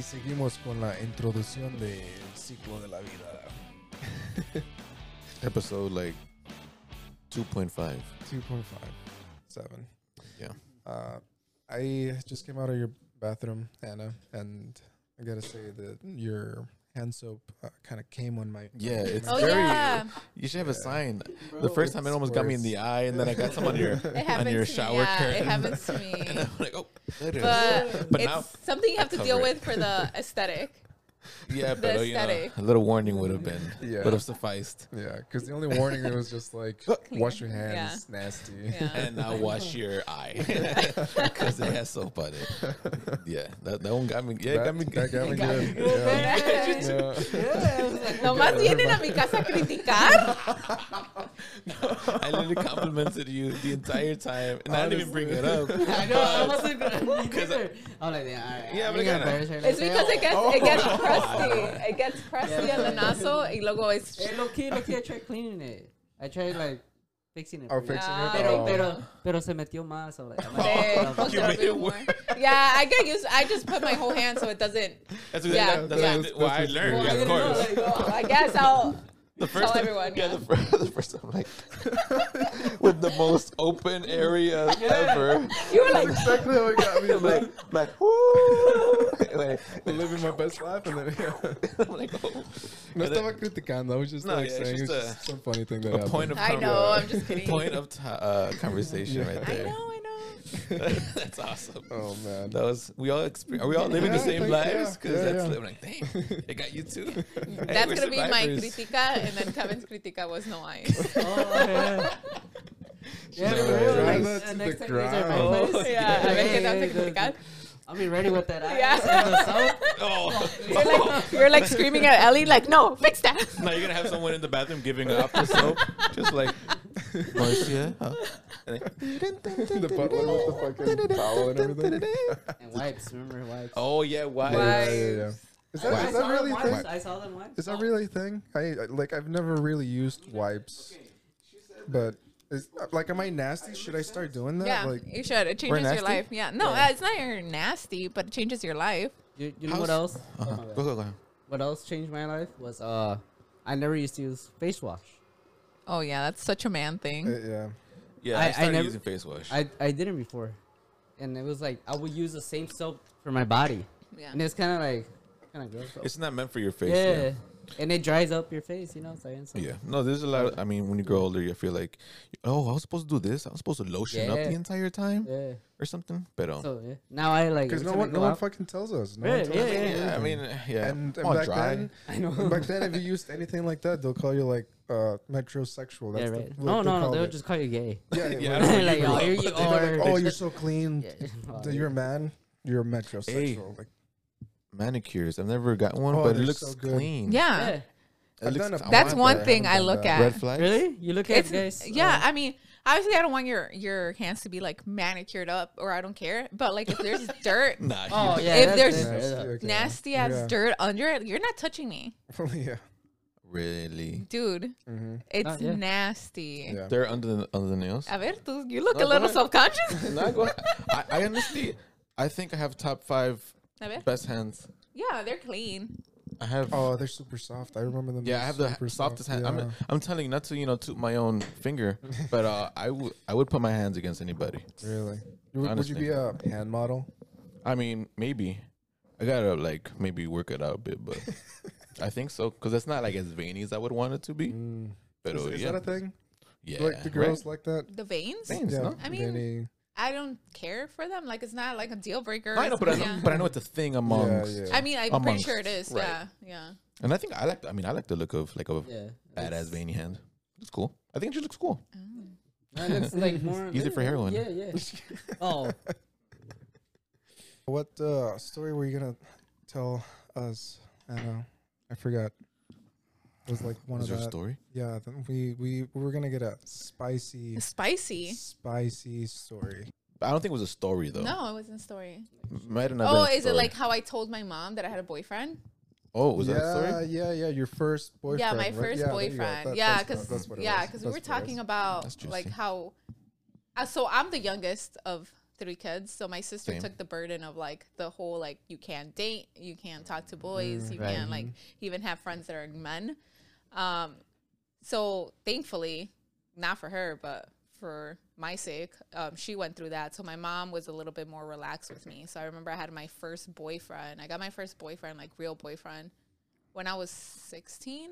Y seguimos con la introducción del ciclo de la vida. Episode like 2.5. 2.5. 7. Yeah. Uh, I just came out of your bathroom, Ana, and I gotta say that your hand soap uh, kind of came on my. Yeah, it's Oh very. yeah, You should have a Yeah. sign. Bro, the first time it it's almost got me in the eye, and then I got some on your on your shower me. Yeah, curtain. it happens to and me. I'm like, oh, it is. But, But it's now- something you have to deal it. with for the aesthetic. yeah, the but you know, a little warning would have been Yeah. would have sufficed. Yeah, because the only warning was just like, wash your hands, nasty. Yeah. And now wash your eye because it has soap on it. Yeah, that, that one got me. Yeah, that, got me. that got me Got good. you. Yeah. Yeah. Nomás vienen a mi casa a criticar. I literally complimented you the entire time, and I didn't even bring it up. I know. I wasn't gonna. Because. I'm like, yeah, all right. Yeah, I'm but gonna I gotta- embarrass her. Like, It's say, because oh, it gets Oh. it gets crusty. It gets crusty Yeah. on the nozzle y luego es. Hey, low key, low key, I tried cleaning it. I tried like fixing it. For you. fixing Ah, it. Pero, Oh. pero, pero se metió más. So like, like, Eh, oh, you it up made it more. Yeah, I get used. I just put my whole hand so it doesn't. That's Yeah, what, that's yeah. what, what I learned. Well, yeah, of didn't know, course. like, Well, I guess I'll. The first tell time, everyone, yeah, yeah. The, first, the first time, like with the most open area ever. You were like, exactly how it got me. like, Like, like, woo! like, living my best life, and then yeah. I'm like, oh. no And then- estaba criticando. I was just No, like yeah, it's saying just it's a- just some funny thing that a happened. point of I con- know. I'm just kidding. point of t- uh, conversation Yeah. right there. I know. That's awesome. Oh man. That was we all exper- are we all living Yeah, the same lives? Because yeah, that's yeah. I'm like, dang, it got you too. Hey, That's we're gonna be my critica, and then Kevin's critica was no ice. oh, yeah. Yeah, No, for real. drive Like, that uh, to next the time you guys are at my ground. place, Yeah, a ver qué te hace hey, the- criticar. I'll be ready with that. Yeah. ice the soap. Oh, You're like, you're like screaming at Ellie, like, no, fix that. now you're gonna have someone in the bathroom giving up the soap, just like Marcia. Huh? And the butler with the fucking towel and everything. And wipes. Remember wipes? Oh yeah, wipes. Why? Yeah, yeah, yeah. Is that, I is saw that really a thing? I saw them wipes. Is that really a thing? I I- like I've never really used wipes, but is like am I nasty? Should I start doing that? Yeah, Like you should. It changes your life. Yeah. No, Yeah. uh, it's not your nasty, but it changes your life. You, you know How's- what else? Uh-huh. Oh. Go go go. What else changed my life was uh, I never used to use face wash. Oh yeah, that's such a man uh, thing. yeah. Yeah, I- I, I started never- using face wash. I I didn't before, and it was like I would use the same soap for my body, Yeah. and it's kind of like kind of gross. it's not meant for your face. yeah. Yeah. And it dries up your face, you know. So, so Yeah. No, there's a lot. Of, I mean, when you grow older, you feel like, oh, I was supposed to do this. I was supposed to lotion up the entire time yeah. or something. But um, So yeah. now I like Because no one, go no one fucking tells us. No Yeah, one tells yeah, us yeah, yeah, I mean, yeah. and, and back dry. then, I know. back then, if you used anything like that, they'll call you like uh, metrosexual. yeah, right. the, No, they no, no. called They'll it. just call you gay. yeah, Yeah, yeah. I like, oh, you're, you but they They're like, oh, you're so clean. Yeah. Oh, You're a man. You're metrosexual. Like, Manicures. I've never got one, Oh, but it they're looks so good. clean. Yeah. yeah. It I've looks- done a- I That's want one that. thing I haven't done look that. at. Red flags. Really? You look at It's, guys? yeah, I mean, obviously, I don't want your your hands to be like manicured up, or I don't care. But like, if there's dirt, Nah. Oh yeah. If that's there's different, nasty, yeah. okay. nasty ass Yeah. dirt under it, you're not touching me, yeah. Really? dude. hmm It's yeah. nasty. Yeah. They're under the under the nails. A ver, tú, you look No, a little go self conscious. no, go. I, I honestly, I think I have top five A ver. best hands. Yeah, they're clean. I have. Oh, they're super soft. I remember them. yeah, I have the softest soft. hand. I'm, I'm telling you, not to you know toot my own finger, but uh, I would I would put my hands against anybody. Really? You- Would, would you be a hand model? I mean, maybe I gotta like maybe work it out a bit, but I think so because it's not like as veiny as I would want it to be. Mm. But Is, uh, is yeah, that a thing? yeah, like the girls like that? The veins. Veins, no? I mean, veiny- I don't care for them. Like, it's not like a deal breaker. I know, but I know, yeah. but I know it's a thing amongst. yeah. I mean, I'm pretty sure it is. right. Yeah, yeah. And I think I like. I mean, I like the look of like a Yeah. badass veiny hand. It's cool. I think it just looks cool. And it's like more Use it for heroin. Yeah, yeah. Oh, What uh, story were you gonna tell us? I don't know. I forgot. It was like one Is of there a that. story? Yeah, th- we we we were gonna get a spicy, Spicy. spicy story. I don't think it was a story though. No, it wasn't a story. Might have not Oh, been a is it like how I told my mom that I had a boyfriend? Oh, was yeah, that a story? yeah, yeah. Your first boyfriend. yeah, my right? first Yeah, there you go. boyfriend. That- yeah, because that's what it yeah, because we were That's what it talking about like how. Uh, so I'm the youngest of three kids. So my sister Same. took the burden of like the whole like you can't date, you can't talk to boys, you right. can't like even have friends that are men. Um, so thankfully, not for her, but for my sake, um, she went through that. So my mom was a little bit more relaxed with me. So I remember I had my first boyfriend. I got my first boyfriend, like real boyfriend, when I was 16.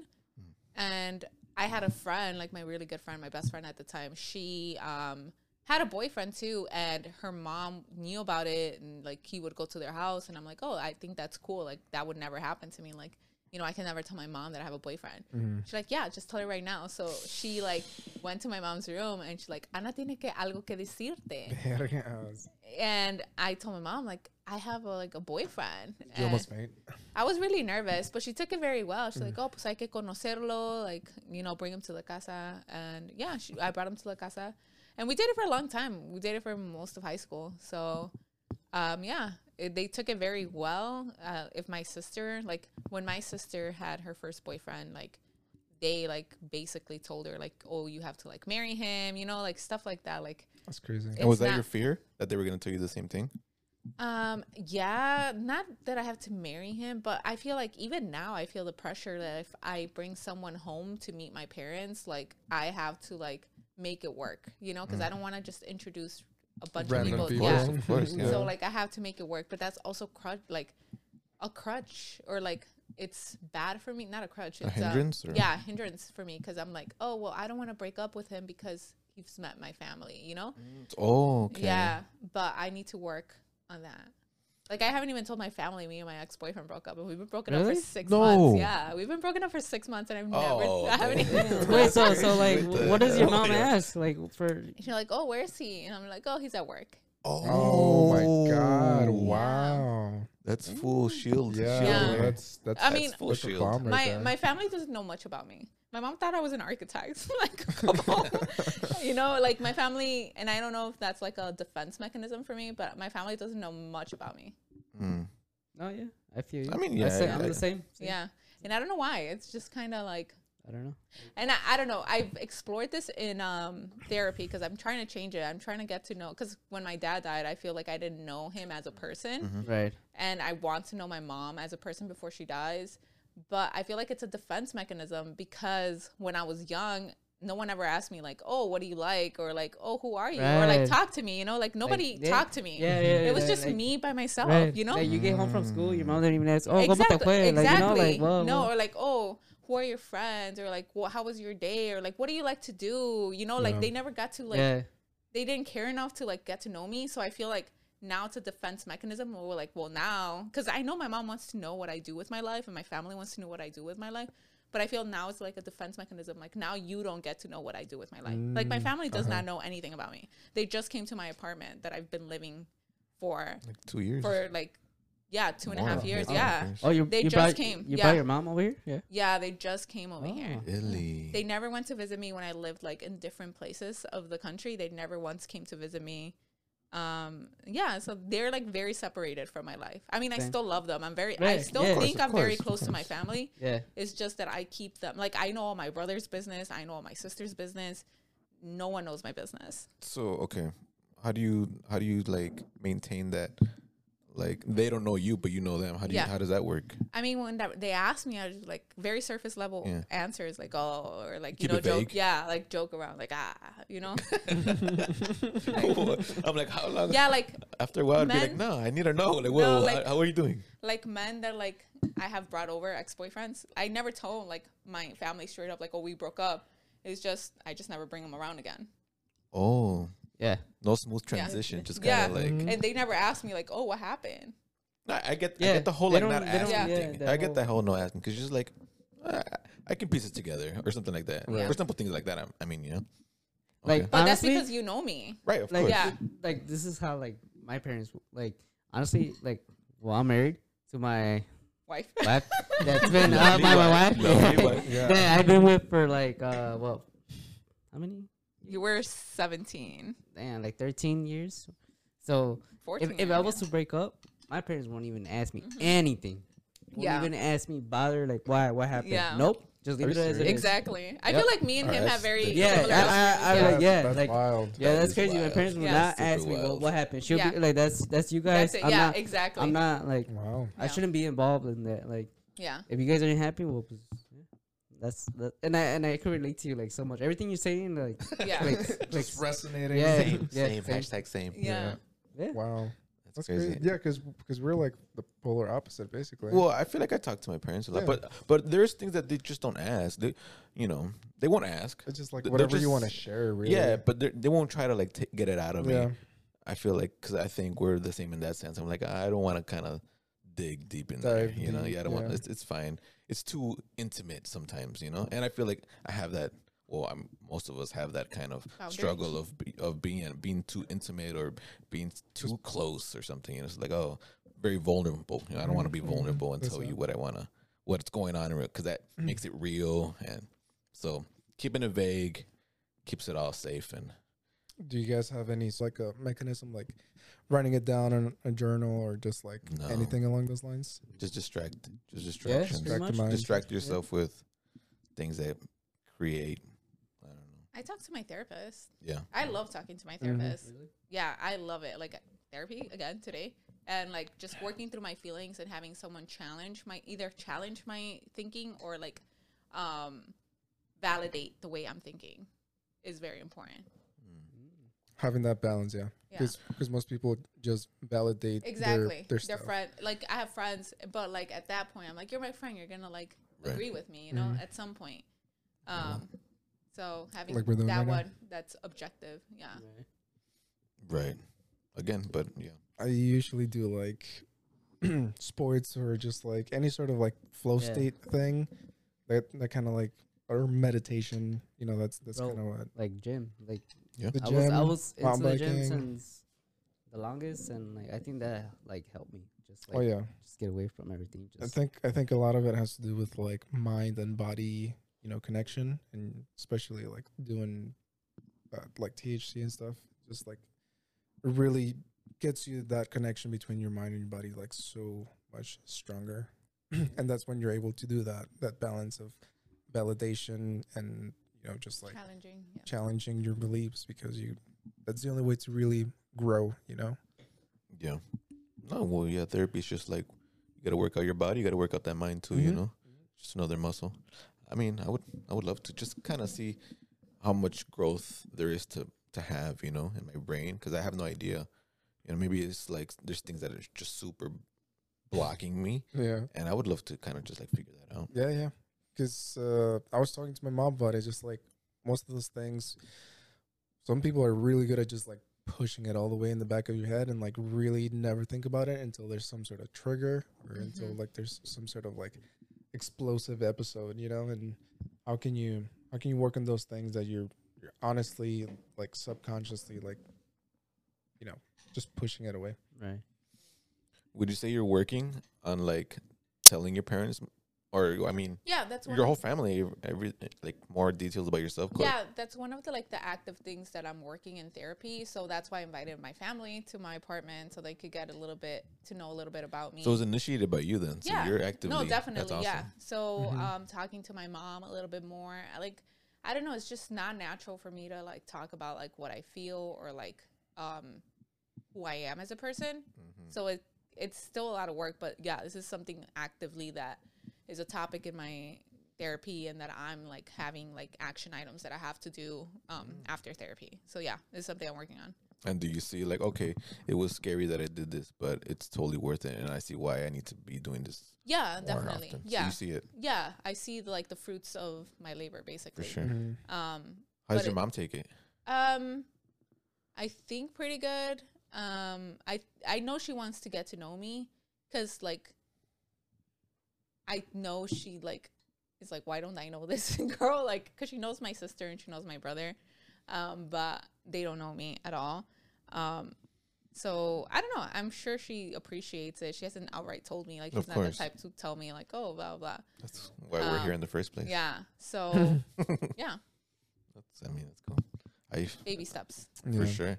And I had a friend, like my really good friend, my best friend at the time. She um, had a boyfriend too, and her mom knew about it. And like he would go to their house, and I'm like, oh, I think that's cool. Like that would never happen to me. Like, you know, I can never tell my mom that I have a boyfriend. She's like, yeah, just tell her right now. So she like went to my mom's room, and she's like, Ana tiene que algo que decirte. Verga, I was- And I told my mom like I have a, like a boyfriend. You And almost faint. I was really nervous, but she took it very well. She's like, "Oh, pues hay que conocerlo, like you know, bring him to la casa." And yeah, she, I brought him to la casa, and we dated for a long time. We dated for most of high school. So, um, yeah, it, they took it very well. Uh, if my sister, like when my sister had her first boyfriend, like they like basically told her like, "Oh, you have to like marry him," you know, like stuff like that. Like That's crazy. It's And was that not- your fear that they were gonna tell you the same thing? Um, yeah, not that I have to marry him, but I feel like even now I feel the pressure that if I bring someone home to meet my parents, like I have to like make it work, you know, because I don't want to just introduce a bunch Random of people. people. Yeah. Of course, yeah. So like I have to make it work, but that's also crutch like a crutch or like it's bad for me. Not a crutch. It's, um, hindrance or- yeah, hindrance for me because I'm like, oh well, I don't want to break up with him because he's met my family, you know. Oh, okay. Yeah, but I need to work on that. Like I haven't even told my family me and my ex boyfriend broke up, and we've been broken up for six No. months. Yeah, we've been broken up for six months, and I've Oh, never, I haven't even. Wait, so so like, what does your oh, mom Oh, ask? Like for She's like, "Oh, where is he?" And I'm like, "Oh, he's at work." Oh my god! Oh. Wow. That's full shield. Yeah, shield Yeah. there. that's that's. I mean- full shield. right my there. my family doesn't know much about me. My mom thought I was an architect. like, you know, like my family, and I don't know if that's like a defense mechanism for me, but my family doesn't know much about me. Mm. oh yeah, I feel you. I mean, I yeah, say- I- I'm I- the same. same. Yeah, and I don't know why. It's just kind of like I don't know. and I, I don't know i've explored this in um therapy because i'm trying to change it i'm trying to get to know because when my dad died i feel like i didn't know him as a person Mm-hmm. Right. and i want to know my mom as a person before she dies but i feel like it's a defense mechanism because when i was young no one ever asked me like oh what do you like or like oh who are you or like talk to me you know like nobody yeah, talked to me Yeah, yeah. yeah it was yeah, just like- me by myself Right. you know Like you get home from school, your mom didn't even ask, "Oh, ¿cómo te exactly, fue?" Like you know, exactly. like well, no, well, or like, oh, who are your friends? Or like, well, how was your day? Or like, what do you like to do? You know, like Yeah. they never got to like, yeah, they didn't care enough to like get to know me. So I feel like now it's a defense mechanism. Where we're like, well, now because I know my mom wants to know what I do with my life, and my family wants to know what I do with my life. But I feel now it's like a defense mechanism. Like now you don't get to know what I do with my life. like my mm, family does not know anything about me. They just came to my apartment that I've been living for Like two years. for like yeah two and a half Wow. years. Oh, yeah. okay. Oh, you They you just brought, came, You yeah. brought your mom over here? Yeah. Yeah, they just came over here. Oh. Really? They never went to visit me when I lived like in different places of the country. They never once came to visit me. Um, yeah, so they're like very separated from my life. I mean, I still love them. I'm very, I still yeah. Think course, I'm very course, of close to my family. Yeah. It's just that I keep them like I know all my brother's business. I know all my sister's business. No one knows my business. So okay, how do you how do you like maintain that? Like they don't know you, but you know them. How do you how does that work? I mean, when that, they asked me, I was like very surface level Yeah. answers, like oh, or like Keep you know, joke, yeah, like joke around, like ah, you know, I'm like, how long? yeah, like After a while, I'd be like, no, I need to know. Like, whoa, No, how- how, are you doing? like men that like I have brought over ex boyfriends. I never told like my family straight up like oh we broke up. It's just I just never bring them around again. Oh, Yeah. no smooth Yeah. transition. Just Yeah. kind of like. And they never asked me like oh what happened. I, I get, I get the whole they like don't- not they don't- asking yeah, thing. that I get whole- that whole no asking because you're just like, uh, I can piece it together or something like that. Right. Or simple things like that. I, I mean, you know. Like, Okay. But Honestly- that's because you know me. right, of Like course. Yeah. like this is how like my parents like honestly like well I'm married to my Wife. wife that's been uh, my, my wife Lovely wife. Yeah. that I've been with for like uh well how many You were 17. damn like 13 years so 14. if, if I was to break up my parents won't even ask me mm-hmm. anything won't Yeah. even ask me bother like why what happened Yeah. nope Just leave it as it serious? is. Exactly. I Yep. feel like me and him Alright, have very Yeah, similar I- I- I upbringings. like- yeah, that's like- wild. Yeah, That that's is crazy. My parents will Yeah. not Super ask me what, what happened. She'll Yeah. be like, "That's that's you guys." That's it. I'm yeah, not. exactly. I'm not like Wow. I shouldn't be involved in that. Like Yeah. if you guys aren't happy, well, pues, yeah. That's that. And I and I can relate to you like so much. Everything you're saying, like Yeah. like like Just resonating. Yeah. Same, yeah, same, same. hashtag same. yeah. yeah. Wow. That's, That's crazy. crazy. Yeah, because because we're like the polar opposite, basically. Well, I feel like I talk to my parents a lot, Yeah. but but there's things that they just don't ask. They, you know, they won't ask. it's just like they're whatever you want to share, really. Yeah, but they're- they won't try to like t- get it out of yeah. me. I feel like because I think we're the same in that sense. I'm like I don't want to kind of dig deep in there. Dive You know, yeah, I don't want. It's, it's fine. It's too intimate sometimes, you know. And I feel like I have that. Well, I'm, most of us have that kind of Boundaries. struggle of be, of being being too intimate or being too close or something. And it's like oh, very vulnerable. You know, I don't want to be Mhm, vulnerable and tell you what I want to, what's going on, because that Mm. makes it real. And so keeping it vague keeps it all safe and Do you guys have any like a mechanism, like writing it down in a journal or just like No. anything along those lines? just distract, just Yeah, distractions. Distract the mind. distract yourself with things that create. I don't know. I talk to my therapist. Yeah, I love talking to my Mhm. therapist. Yeah, I love it. Like therapy again today, and like just working through my feelings and having someone challenge my either challenge my thinking or like um validate the way I'm thinking is very important. Having that balance, yeah. Yeah. Because most people just validate Exactly. their, Their stuff. friend like I have friends, but like at that point I'm like, You're my friend, you're gonna like Right. agree with me, you know, Mhm. at some point. Um so having Like we're that right now. one that's objective, yeah. right. Again, but yeah, I usually do like sports or just like any sort of like flow Yeah. state thing. That that kind of like or meditation. You know, that's that's Bro. kind of what Like gym. Like yeah. the I gym. was I was into the gym since the longest, and like I think that like helped me just like oh yeah, just get away from everything. Just I think I think a lot of it has to do with like mind and body, you know, connection, and especially like doing uh, like THC and stuff. Just like really gets you that connection between your mind and your body like so much stronger, and that's when you're able to do that that balance of validation and you know just like Challenging. Yeah. challenging your beliefs because you that's the only way to really grow. You know. Yeah. No, well, yeah, therapy is just like you got to work out your body, you got to work out that mind too. You Mhm. know, just another muscle. I mean, I would, I would love to just kind of see how much growth there is to to have, you know, in my brain because I have no idea. You know, maybe it's like there's things that are just super blocking me, Yeah. and I would love to kind of just like figure that out. Yeah, yeah. Because uh, I was talking to my mom about it. Just like most of those things, some people are really good at just like pushing it all the way in the back of your head and like really never think about it until there's some sort of trigger or until Mhm. like there's some sort of like explosive episode, you know. And how can you how can you work on those things that you're you're honestly like subconsciously like you know just pushing it away. right. Would you say you're working on like telling your parents, or I mean, Yeah, that's your whole family, every like more details about yourself? 'Cause- Yeah, that's one of the like the active things that I'm working in therapy. So that's why I invited my family to my apartment so they could get a little bit to know a little bit about me. So it was initiated by you then. So Yeah. you're actively. no, that's definitely, yeah. awesome. So Mhm. um, talking to my mom a little bit more. I like, I don't know. It's just not natural for me to like talk about like what I feel or like um, who I am as a person. Mhm. So it it's still a lot of work, but yeah, this is something actively that is a topic in my therapy and that I'm like having like action items that I have to do um, Mm. after therapy. So yeah, it's something I'm working on. And do you see like okay, it was scary that I did this, but it's totally worth it, and I see why I need to be doing this Yeah, definitely. often. So Yeah, you see it yeah. I see the, like the fruits of my labor basically. for basically. sure. Mhm. Um, How does your it- mom take it? Um, I think pretty good. Um, I I know she wants to get to know me because like I know she like is like why don't I know this girl like because she knows my sister and she knows my brother, um, but they don't know me at all. Um, so I don't know. I'm sure she appreciates it. She hasn't outright told me like she's Of not course. the type to tell me like oh blah blah. That's why we're here Um, in the first place. Yeah. So yeah, That's, I mean, that's cool. I baby steps. Yeah. for sure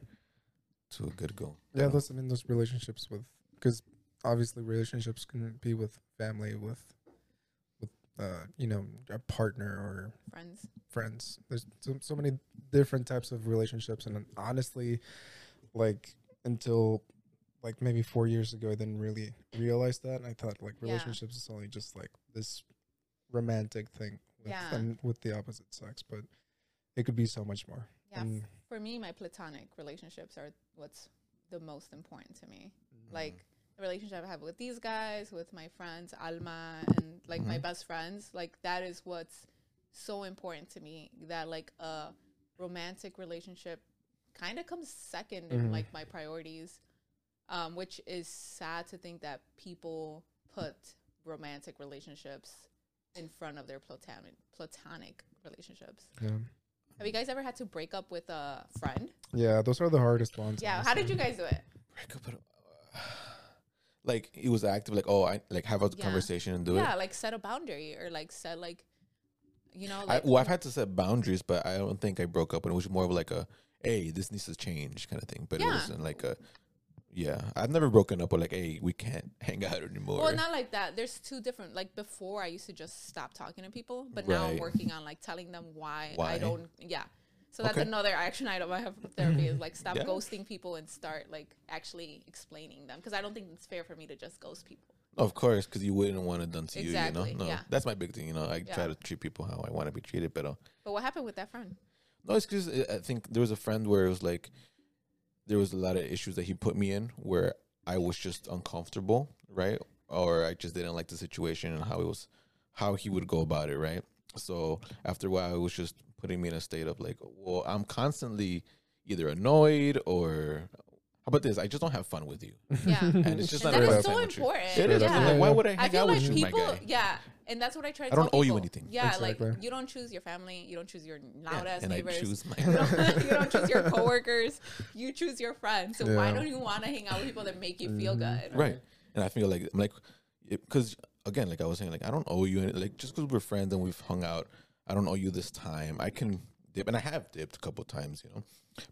to a good goal. Yeah, those I mean those relationships with because obviously relationships can be with family, with with uh, you know, a partner or Friends. friends. There's so, so many different types of relationships, and honestly, like until like maybe four years ago, I didn't really realize that. And I thought like Yeah. relationships is only just like this romantic thing with, Yeah. and with the opposite sex, but it could be so much more. Yeah. And For me, my platonic relationships are what's the most important to me. Like the relationship I have with these guys, with my friends, Alma, and like my Mhm. best friends, like that is what's so important to me. That like a romantic relationship kind of comes 2nd in Mhm. like my priorities, um, which is sad to think that people put romantic relationships in front of their platonic platonic relationships. yeah, Have you guys ever had to break up with a friend? yeah, those are the hardest ones. Yeah. How did you guys do it? Break up. at- Like he was active, like oh, I like have a Yeah. conversation and do yeah, it. Yeah like set a boundary or like set like, you know, I, like well, I've had to set boundaries, but I don't think I broke up. And it was more of like a, hey, this needs to change kind of thing. But it wasn't like a, yeah. I've never broken up with like, hey, we can't hang out anymore. well, not like that. There's two different. Like before, I used to just stop talking to people, but now I'm working on like telling them why, Why? I don't. Yeah. So that's Okay. another action item I have for therapy is like stop Yeah. ghosting people and start like actually explaining them because I don't think it's fair for me to just ghost people. of course, because you wouldn't want it done to Exactly, you. You know, no, yeah. that's my big thing. You know, I Yeah. try to treat people how I want to be treated, but uh, But what happened with that friend? no, it's because I think there was a friend where it was like, there was a lot of issues that he put me in where I was just uncomfortable, right? Or I just didn't like the situation and how it was, how he would go about it, right? So after a while, it was just putting me in a state of like, well, I'm constantly either annoyed or how about this? I just don't have fun with you, Yeah. and it's just and not that a is so with you. important. It is. Yeah. I'm like, why would I I hang feel out like with you, my people, guy? yeah, and that's what I try to I don't tell owe you anything. Yeah, Exactly. like you don't choose your family, you don't choose your Yeah, loud ass and neighbors. I choose my. you, don't, you don't choose your coworkers. You choose your friends. So why don't you want to hang out with people that make you feel Mhm. good? right and i feel like i'm like because again like i was saying like i don't owe you any like just because we're friends and we've hung out i don't owe you this time. I can dip and i have dipped a couple times you know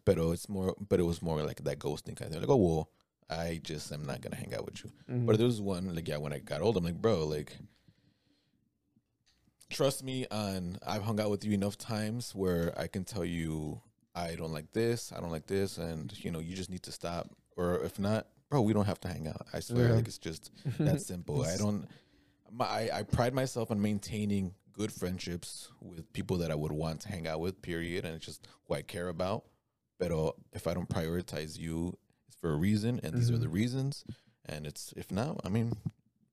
but oh, it's more but it was more like that ghosting kind of thing. Like oh well i just am not gonna hang out with you. Mm-hmm. but there was one like yeah when i got old i'm like bro like trust me on i've hung out with you enough times where i can tell you i don't like this i don't like this and you know you just need to stop. Or if not bro we don't have to hang out. I swear Yeah. like it's just that simple. I don't my, I, I pride myself on maintaining good friendships with people that i would want to hang out with period and it's just who i care about but uh, if i don't prioritize you it's for a reason and these are Mhm. the reasons and it's if not i mean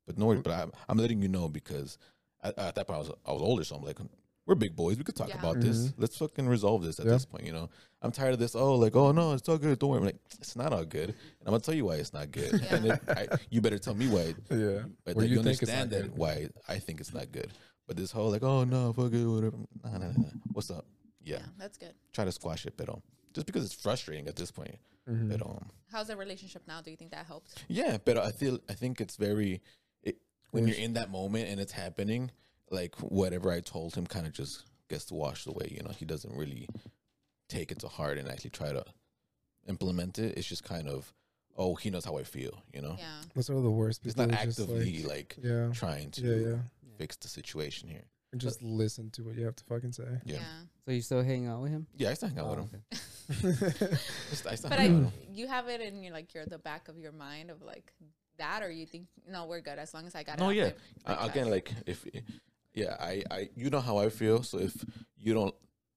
but no worries, but I'm, I'm letting you know because at, at that point I was I was older, so I'm like, we're big boys. We could talk Yeah. about this. Mhm. Let's fucking resolve this at Yeah. this point. You know, I'm tired of this. Oh, like, oh no, it's all good. Don't worry. I'm like, it's not all good, and I'm gonna tell you why it's not good. Yeah. And it, I, you better tell me why. yeah, But Where you, you think understand not that good. why I think it's not good. But this whole like, oh no, fuck it, whatever. Nah, nah, nah, nah. What's up? Yeah, that's good. try to squash it, but um, just because it's frustrating at this point. Mhm. But um, How's the relationship now? Do you think that helped? yeah, but I feel I think it's very it, when you're in that moment and it's happening, like whatever I told him kind of just gets washed away. You know, he doesn't really take it to heart and actually try to implement it. It's just kind of oh, he knows how I feel. You know, Yeah. Those are the worst. it's not who actively like, like, yeah, trying to yeah, yeah. Fix the situation here. And just listen to what you have to fucking say. Yeah, Yeah. yeah, So you still hang out with him? Yeah, I still hang out with Oh, him. okay. Just- I still But hang out I, with him. you have it in your like your the back of your mind of like that, or you think no, we're good as long as I got. No, off yeah. my- my I, again, chest. like if, yeah, I, I, you know how I feel. So if you don't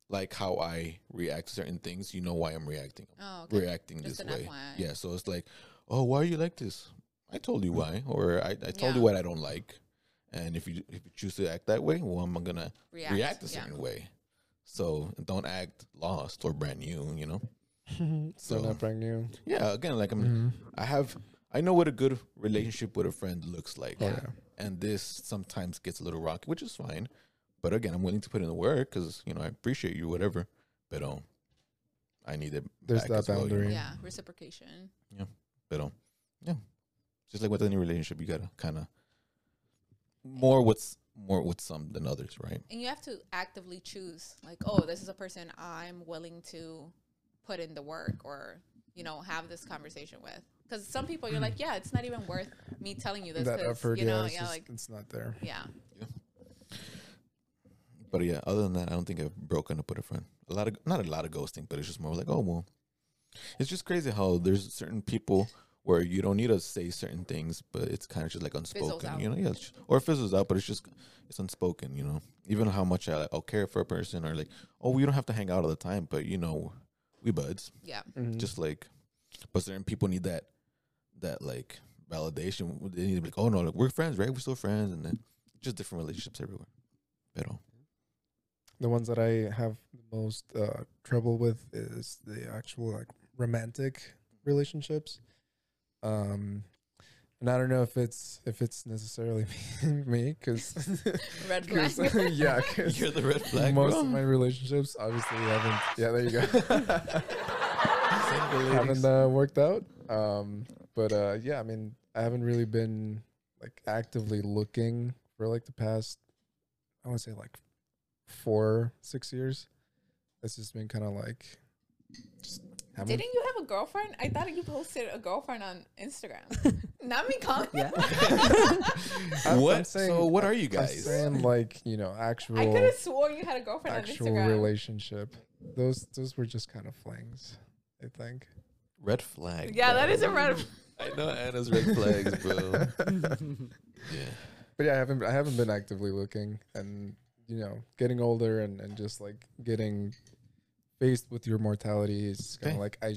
like how I react to certain things, you know why I'm reacting. oh, okay. Reacting Just this way. FYI. Yeah. So it's like, oh, why are you like this? I told you mm. why, or I, I told you what I don't like, and if you if you choose to act that way, well, I'm gonna react, react, a yeah. certain way. So don't act lost or brand new. You know. so So- not brand new. Yeah. Again, like I'm, Mhm. I have, I know what a good relationship with a friend looks like Oh Yeah. yeah. and this sometimes gets a little rocky, which is fine. But again, I'm willing to put in the work because you know I appreciate you, whatever. But um, I need it. There's back that as well, you know? boundary. Yeah, reciprocation. Yeah. But um, yeah, just like with any relationship, you gotta kind of more what's more with some than others, right? And you have to actively choose, like, oh, this is a person I'm willing to put in the work or, you know, have this conversation with. Because some people you're like, hmm. yeah, it's not even worth me telling you this. That 'cause, effort, you know, yeah, it's, yeah, just, like, it's not there. yeah. But yeah, other than that, I don't think I've broken up with a friend. A lot of not a lot of ghosting, but it's just more like, oh well. It's just crazy how there's certain people where you don't need to say certain things, but it's kind of just like unspoken, you know? Yeah, it's- or it fizzles out, but it's just it's unspoken, you know. Even how much I, I'll care for a person, or like, oh, we don't have to hang out all the time, but you know, we buds. Yeah. Mhm. Just like, but certain people need that that like validation. They need to be like, oh no, like, we're friends, right? We're still friends, and then just different relationships everywhere. Pero the ones that I have the most uh, trouble with is the actual like romantic relationships. Um, and I don't know if it's if it's necessarily me because Red flag. yeah, 'cause you're the red flag, most bro. of my relationships obviously haven't. Yeah, there you go. Haven't uh, worked out. Um, but uh, yeah, I mean, I haven't really been like actively looking for like the past. I want to say like four, six years. It's just been kind of like. Just haven't- Didn't you have a girlfriend? I thought you posted a girlfriend on Instagram. Not me calling. Yeah. What? Saying- so what are you I'm guys? saying like you know actual I could have sworn you had a girlfriend on actual Instagram. relationship. Those those were just kind of flings, I think. Red flag. yeah, bro. that is a red. I know Ana's red flags, bro. yeah. But yeah, I haven't I haven't been actively looking, and you know, getting older and and just like getting faced with your mortality is kind Okay. of like I,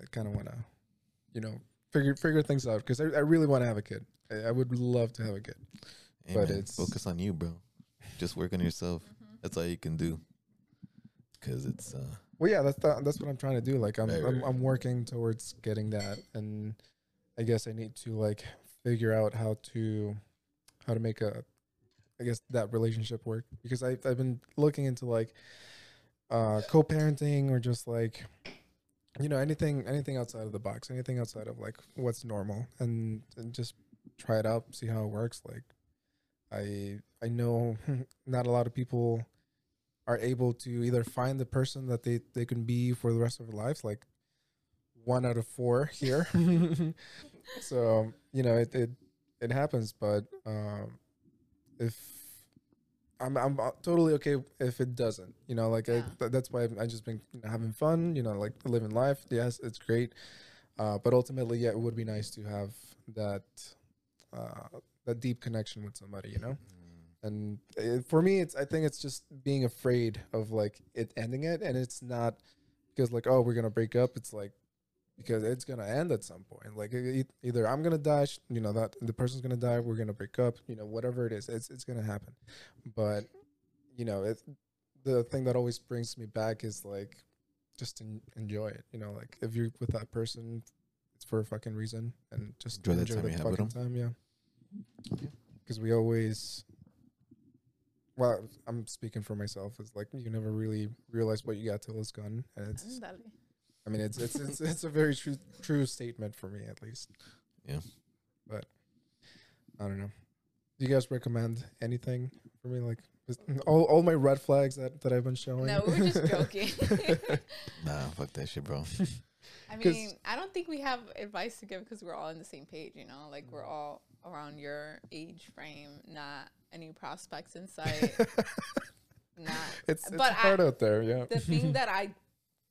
I kind of want to, you know, figure figure things out because I, I really want to have a kid. I, I would love to have a kid. Hey, But man, it's- focus on you, bro. Just work on yourself. Mm-hmm. That's all you can do. Cause it's uh Well, yeah, that's the, that's what I'm trying to do. Like I'm Right, right, I'm, right. I'm working towards getting that, and I guess I need to like figure out how to how to make a I guess that relationship work because I I've been looking into like uh co-parenting or just like you know anything anything outside of the box anything outside of like what's normal and, and just try it out see how it works like i i know not a lot of people are able to either find the person that they they can be for the rest of their lives like one out of four here. So you know it it, it happens but um if I'm I'm uh, totally okay if it doesn't. You know, like I, th- that's why I've, I've just been you know, having fun. You know, like living life. Yes, it's great, uh, but ultimately, yeah, it would be nice to have that uh, that deep connection with somebody. You know, and uh for me, it's I think it's just being afraid of like it ending it, and it's not because like oh we're gonna break up. It's like because it's gonna end at some point. Like e- either I'm gonna die, you know that the person's gonna die, we're gonna break up, you know whatever it is, it's it's gonna happen. But you know, it the thing that always brings me back is like just en- enjoy it. You know, like if you're with that person, it's for a fucking reason, and just Enjoy that enjoy time the you have with fucking time. Yeah, because we always. Well, I'm speaking for myself. It's like you never really realize what you got till it's gone, and it's Dale. I mean, it's it's it's, it's a very true true statement for me, at least. Yeah. But I don't know. Do you guys recommend anything for me? Like all all my red flags that that I've been showing. No, we were just joking. Nah, fuck that shit, bro. I 'Cause- mean, I don't think we have advice to give because we're all on the same page, you know? Like, we're all around your age frame, not any prospects in sight. not. it's it's But hard I- out there. Yeah. The thing that I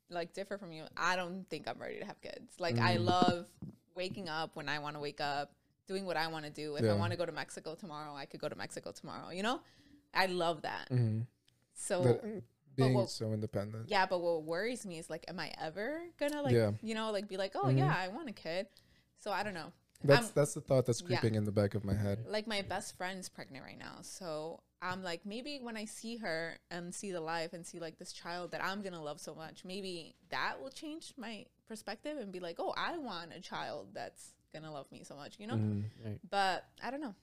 like differ from you, I don't think I'm ready to have kids. Like, I Mm. love waking up when I want to wake up, doing what I want to do. If I want to go to Mexico tomorrow, I could go to Mexico tomorrow, you know? I love that. hmm So, That, being what- so independent. yeah, but what worries me is like, am I ever gonna like, Yeah. you know, like be like, oh Mhm. yeah, I want a kid. So I don't know. That's I'm- that's the thought that's yeah. creeping in the back of my head. Like my best friend's pregnant right now, so I'm like, maybe when I see her and see the life and see like this child that I'm gonna love so much, maybe that will change my perspective and be like, oh, I want a child that's gonna love me so much, you know. Mhm. Right. But I don't know.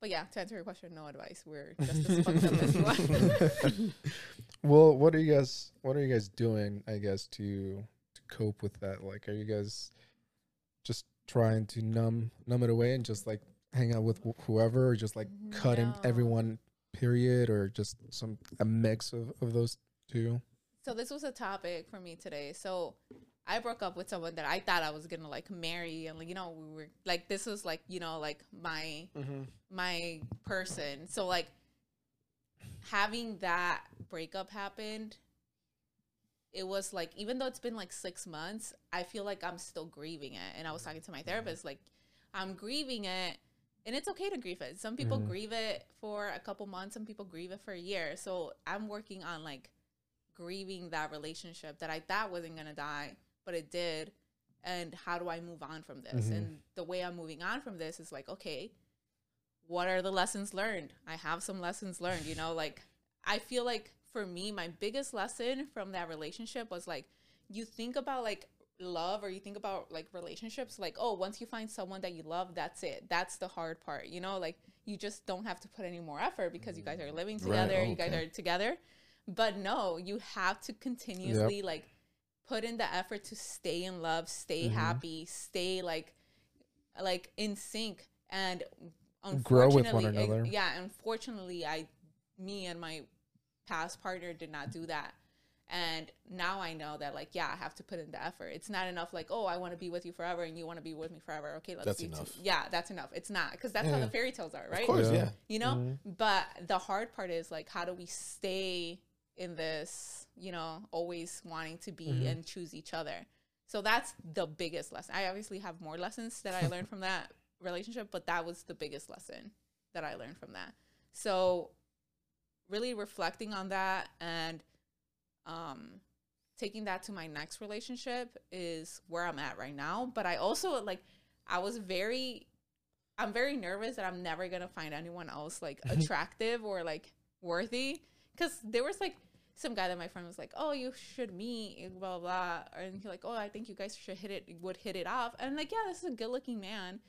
But yeah, to answer your question, no advice. We're just as fucked up as you are. well, what are you guys what are you guys doing, I guess, to to cope with that? Like are you guys just trying to numb numb it away and just like hang out with wh- whoever or just like mm, cut in No. everyone period or just some a mix of, of those two? So this was a topic for me today. So I broke up with someone that I thought I was gonna like marry, and like, you know we were like this was like you know like my mm-hmm. my person. So like having that breakup happened, it was like even though it's been like six months, I feel like I'm still grieving it. And I was talking to my mm-hmm. therapist, like I'm grieving it, and it's okay to grieve it. Some people Mhm. grieve it for a couple months, some people grieve it for a year. So I'm working on like grieving that relationship that I thought wasn't gonna die, but it did. And how do I move on from this? Mhm. And the way I'm moving on from this is like, okay, what are the lessons learned? I have some lessons learned, you know, like I feel like for me, my biggest lesson from that relationship was like you think about like love or you think about like relationships like oh once you find someone that you love that's it. That's the hard part you know? Like you just don't have to put any more effort because you guys are living Right, together you guys are together. But no you have to continuously like put in the effort to stay in love stay Mhm. happy stay like like in sync. And Grow with one unfortunately, another. yeah unfortunately i me and my past partner did not do that and now i know that like yeah i have to put in the effort. It's not enough like oh i want to be with you forever and you want to be with me forever. Okay let's That's be two- yeah that's enough. It's not because that's how the fairy tales are right? Of course, Yeah. yeah. you know? Mhm. but the hard part is like how do we stay in this you know always wanting to be Mhm. and choose each other? So that's the biggest lesson. I obviously have more lessons that i learned from that relationship but that was the biggest lesson that i learned from that. So really reflecting on that and um taking that to my next relationship is where i'm at right now. But i also like i was very i'm very nervous that i'm never gonna find anyone else like attractive or like worthy. Because there was like some guy that my friend was like oh you should meet blah blah blah. And he's like oh i think you guys should hit it would hit it off. And I'm like yeah this is a good looking man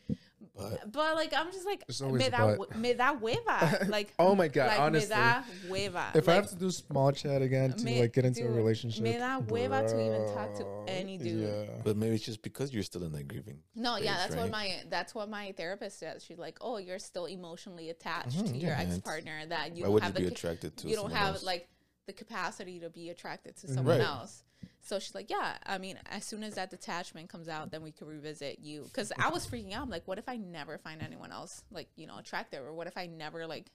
But but like i'm just like There's always me da, me da hueva like Oh my God, like, honestly. me da hueva If I have to do small chat again to me- like get into a relationship, me da hueva to even talk to any dude. Yeah. but maybe it's just because you're still in that grieving. No, yeah, that's right? what my that's what my therapist says. She's like, "Oh, you're still emotionally attached Mhm, to your yeah, it's- ex partner that you don't would have you the ca- attracted to you don't have else? like the capacity to be attracted to someone Right. else." So she's like, "Yeah, I mean, as soon as that detachment comes out, then we could revisit you." Because I was freaking out. I'm like, "What if I never find anyone else like you know attractive, or what if I never like,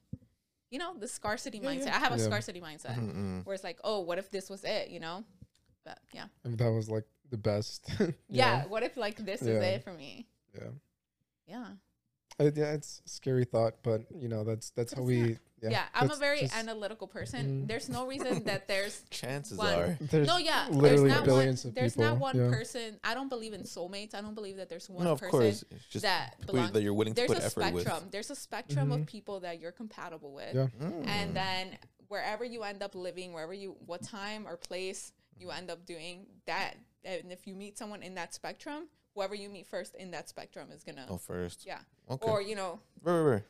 you know, the scarcity Yeah, mindset? yeah. I have a Yeah. scarcity mindset Mhm, mhm. where it's like, oh, what if this was it? You know." But yeah, If that was like the best. yeah. know? What if like this is it for me? Yeah. Yeah. Uh, yeah, it's a scary thought, but you know that's that's But how we. not. Yeah, Yeah, I'm a very just- analytical person. Mhm. There's no reason that there's Chances One. are, There's no, yeah, literally there's not billions one, of There's people. not one yeah. person. I don't believe in soulmates. I don't believe that there's one no, of person course, just that belongs. that you're willing to There's put a effort spectrum. with. There's a spectrum of Mhm. people that you're compatible with, Yeah. Mm. and then wherever you end up living, wherever you, what time or place you end up doing that, and if you meet someone in that spectrum, whoever you meet first in that spectrum is gonna, oh, first. yeah, Okay. or you know, right, right, right.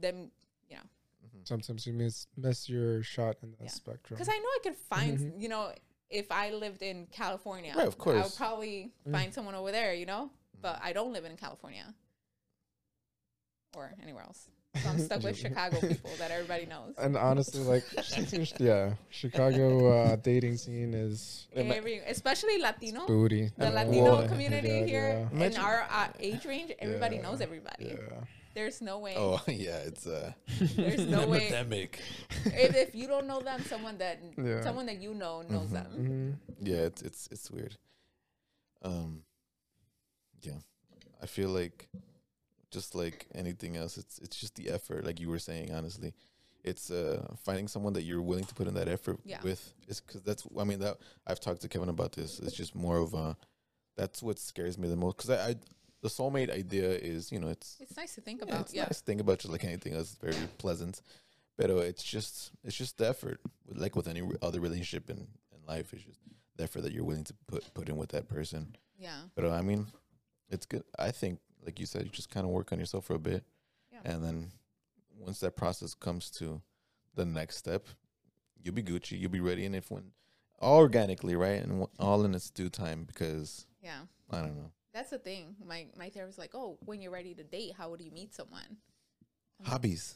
them, know. Sometimes you miss miss your shot in that Yeah. spectrum. Because I know I could find, Mhm. you know, if I lived in California, Right, of course, I would probably Mm. find someone over there, you know. But I don't live in California or anywhere else, so I'm stuck with Chicago people that everybody knows. and honestly, like, yeah, Chicago uh, dating scene is Every, especially Latino, booty. the Latino yeah, community yeah, here yeah. in our uh, age range, everybody Yeah, knows everybody. Yeah. There's no way. Oh yeah, it's a There's no way. epidemic. if, if you don't know them, someone that Yeah. someone that you know knows Mhm. them. Mhm. Yeah, it's it's it's weird. Um, yeah, I feel like just like anything else, it's it's just the effort. Like you were saying, honestly, it's uh finding someone that you're willing to put in that effort Yeah. with. It's because that's I mean that I've talked to Kevin about this. It's just more of a that's what scares me the most because I, I the soulmate idea is you know it's It's nice to think yeah, about. it's Yeah. nice to think about just like anything else. It's very pleasant. But it's just it's just the effort. Like with any other relationship in, in life, it's just the effort that you're willing to put put in with that person. Yeah. But uh, I mean, it's good. I think, like you said, you just kind of work on yourself for a bit, Yeah. and then once that process comes to the next step, you'll be Gucci. You'll be ready, and if when organically, right, and w- all in its due time, because Yeah. I don't know That's the thing. My my therapist like, oh, when you're ready to date, how would you meet someone? hobbies.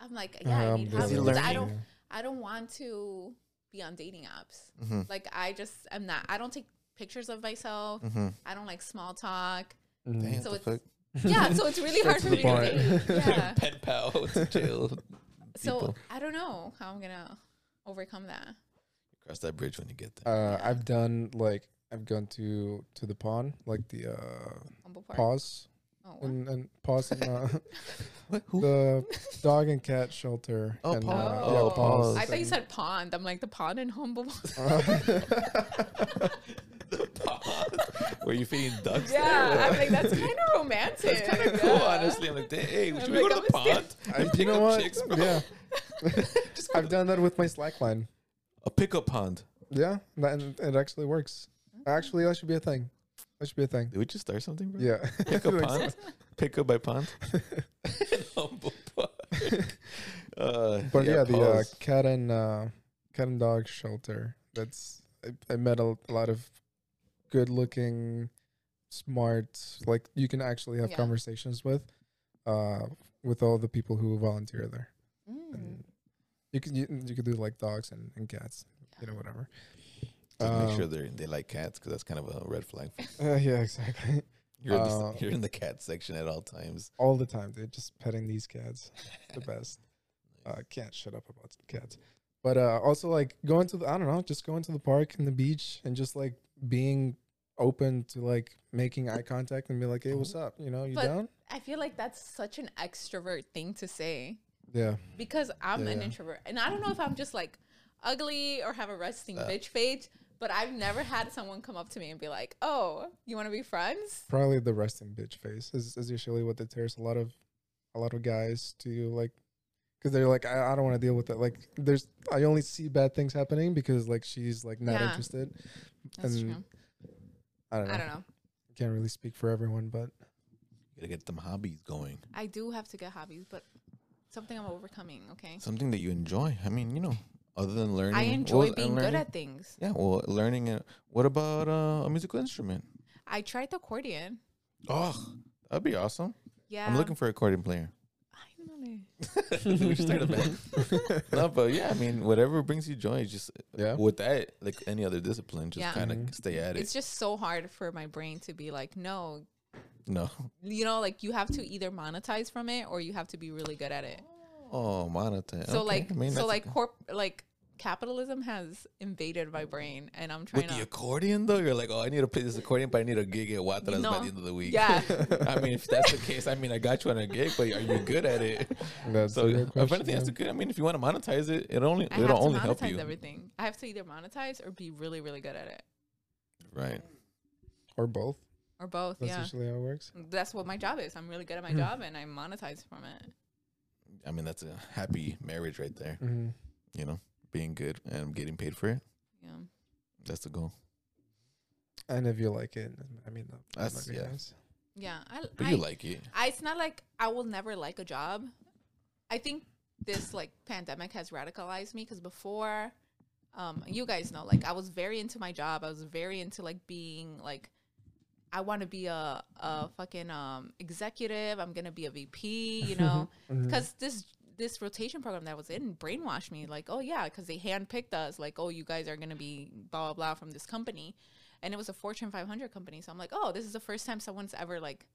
I'm like, yeah, I Um, need hobbies. learning. I don't I don't want to be on dating apps. Mm-hmm. Like I just am not. I don't take pictures of myself. Mm-hmm. I don't like small talk. Damn, So it's- fuck? Yeah, so it's really hard for the me to point. date. Yeah. Pen pal to jail. So. I don't know how I'm gonna overcome that. Cross that bridge when you get there. Uh, Yeah. I've done like I've gone to to the pond, like the uh, Humboldt Park. Paws Oh, and and Paws and uh, the dog and cat shelter. Oh, and, Paws. Uh, Oh. yeah, Paws. I thought you said pond. I'm like the pond in Humboldt. the pond. Were you feeding ducks? yeah, there? I'm like that's kind of romantic. That's kind of cool, honestly. I'm like, hey, I'm should we like, go to the I'm a pond? I, and you know up what? chicks, bro? Yeah, I've done that with my slackline. A pickup pond. Yeah, that, and it actually works. Actually, that should be a thing. That should be a thing. Did we just start something, bro? Yeah. Pick up pond. Pick up by pond. Humboldt Park. Uh, But yeah, the uh, Paws. cat and uh, cat and dog shelter. That's I, I met a, a lot of good-looking, smart. Like you can actually have Yeah. conversations with, uh, with all the people who volunteer there. Mm. And you can you, you could do like dogs and, and cats, you know, whatever. Just make Um, sure they they like cats because that's kind of a red flag. Uh, yeah, exactly. You're, in the, Uh, you're in the cat section at all times. All the time, dude. Just petting these cats, the best. Uh, can't shut up about cats. But uh, also like going to the I don't know, just going to the park and the beach and just like being open to like making eye contact and be like, hey, what's up? You know, you But- down? I feel like that's such an extrovert thing to say Yeah. because I'm an Yeah. introvert, and I don't know if I'm just like ugly or have a resting Stop. bitch face. But I've never had someone come up to me and be like, "Oh, you want to be friends?" Probably the resting bitch face is, is usually what deters a lot of a lot of guys to like because they're like I, I don't want to deal with it like there's I only see bad things happening because like she's like not Yeah. interested That's And true. I don't know I don't know. can't really speak for everyone but You gotta get them hobbies going. I do have to get hobbies, but something I'm overcoming. Okay, Something that you enjoy. I mean, you know, other than learning. I enjoy well, being and good at things. Yeah, well, learning. Uh, what about uh, a musical instrument? I tried the accordion. Oh, that'd be awesome. Yeah, I'm looking for an accordion player. Finally. we should start a band. no, but yeah, I mean, whatever brings you joy, just yeah with that, like any other discipline, just Yeah. kind of Mhm. stay at it. It's just so hard for my brain to be like, no, no. you know, like you have to either monetize from it or you have to be really good at it. Oh, monetize. So Okay, like, I mean, so like corp, like capitalism has invaded my brain, and I'm trying with the accordion though, you're like, oh, I need to play this accordion, but I need a gig at Wataras by the end of the week. Yeah, I mean, if that's the case, I mean, I got you on a gig, but are you good at it? that's So a good if question, anything, that's yeah. a good. I mean, if you want to monetize it, it only I it'll to only help monetize you. everything. I have to either monetize or be really, really good at it, Right. or both or both. that's yeah, usually how it works that's what my job is. I'm really good at my Hmm. job, and I monetize from it. I mean, that's a happy marriage right there. mm-hmm. You know, being good and getting paid for it. Yeah. That's the goal. and if you like it I mean that, that That's- might yeah. nice. Yeah, I, But I, you like it. I, it's not like I will never like a job. I think this like pandemic has radicalized me because before, um, you guys know, like I was very into my job. I was very into like being like, I want to be a a fucking um executive. I'm gonna be a VP, you know, because this this rotation program that I was in brainwashed me like, oh yeah, because they handpicked us, like, oh you guys are gonna be blah blah blah from this company, and it was a Fortune 500 company. So I'm like, oh, this is the first time someone's ever like,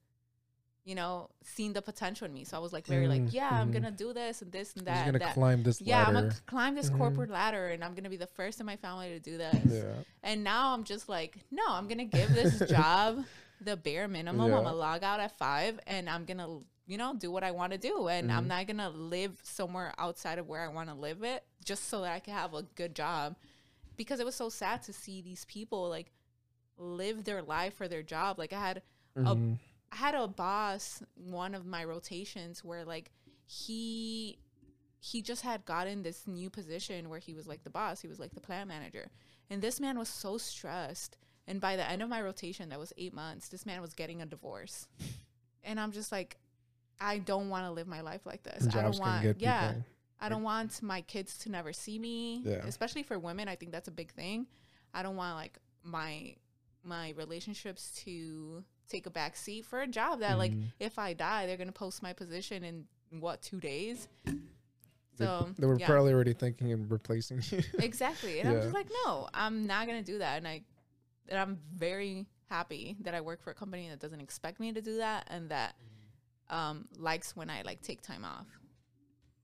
you know, seen the potential in me. So I was like, very Mm, like, yeah, I'm mhm. gonna do this and this and that. I'm gonna that. climb this Yeah, I'm gonna climb this Mhm. corporate ladder, and I'm gonna be the first in my family to do this. yeah And now I'm just like, no, I'm gonna give this job the bare minimum. Yeah. I'm gonna log out at five, and I'm gonna, you know, do what I want to do, and I'm Mhm. not gonna live somewhere outside of where I want to live it, just so that I can have a good job. Because it was so sad to see these people like live their life for their job. Like I had Mhm. I had a boss one of my rotations where like he he just had gotten this new position where he was like the boss, he was like the plant manager. And this man was so stressed. And by the end of my rotation, that was eight months, this man was getting a divorce. And I'm just like, I don't want to live my life like this. I don't want, yeah, people I don't want my kids to never see me. Yeah. Especially for women, I think that's a big thing. I don't want like my my relationships to take a back seat for a job that like Mhm. if I die, they're gonna post my position in what two days. So they were yeah, probably already thinking of replacing you exactly, and I'm just like, no, I'm not gonna do that, and I and I'm very happy that I work for a company that doesn't expect me to do that and that um, likes when I like take time off.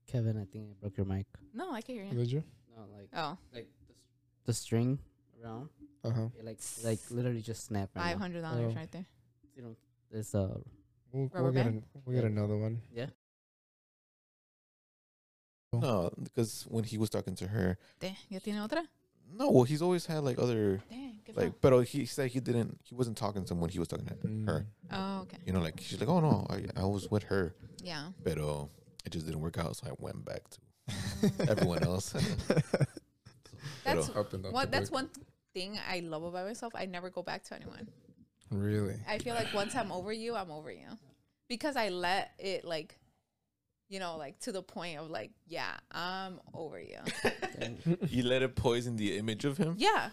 Kevin, I think I broke your mic. No, I can hear you. Did you? No, like Oh, like the, the string around, Uh huh. it like like literally just snap. Right five now. hundred dollars Oh. right there. You know, it's uh We'll, Rubber we'll get an, we'll get another one. yeah. No, because when he was talking to her, Damn, ¿Ya tiene otra? no, well, he's always had like other Damn, qué like, but he said he didn't. He wasn't talking to him when he was talking to her. Mm. Oh, okay. You know, like she's like, oh no, I, I was with her, Yeah. pero it just didn't work out, so I went back to everyone else. That's Pero- up one. That's one thing I love about myself. I never go back to anyone. Really? I feel like once I'm over you, I'm over you, because I let it like, you know, like to the point of like, yeah, I'm over you. you let it poison the image of him. Yeah.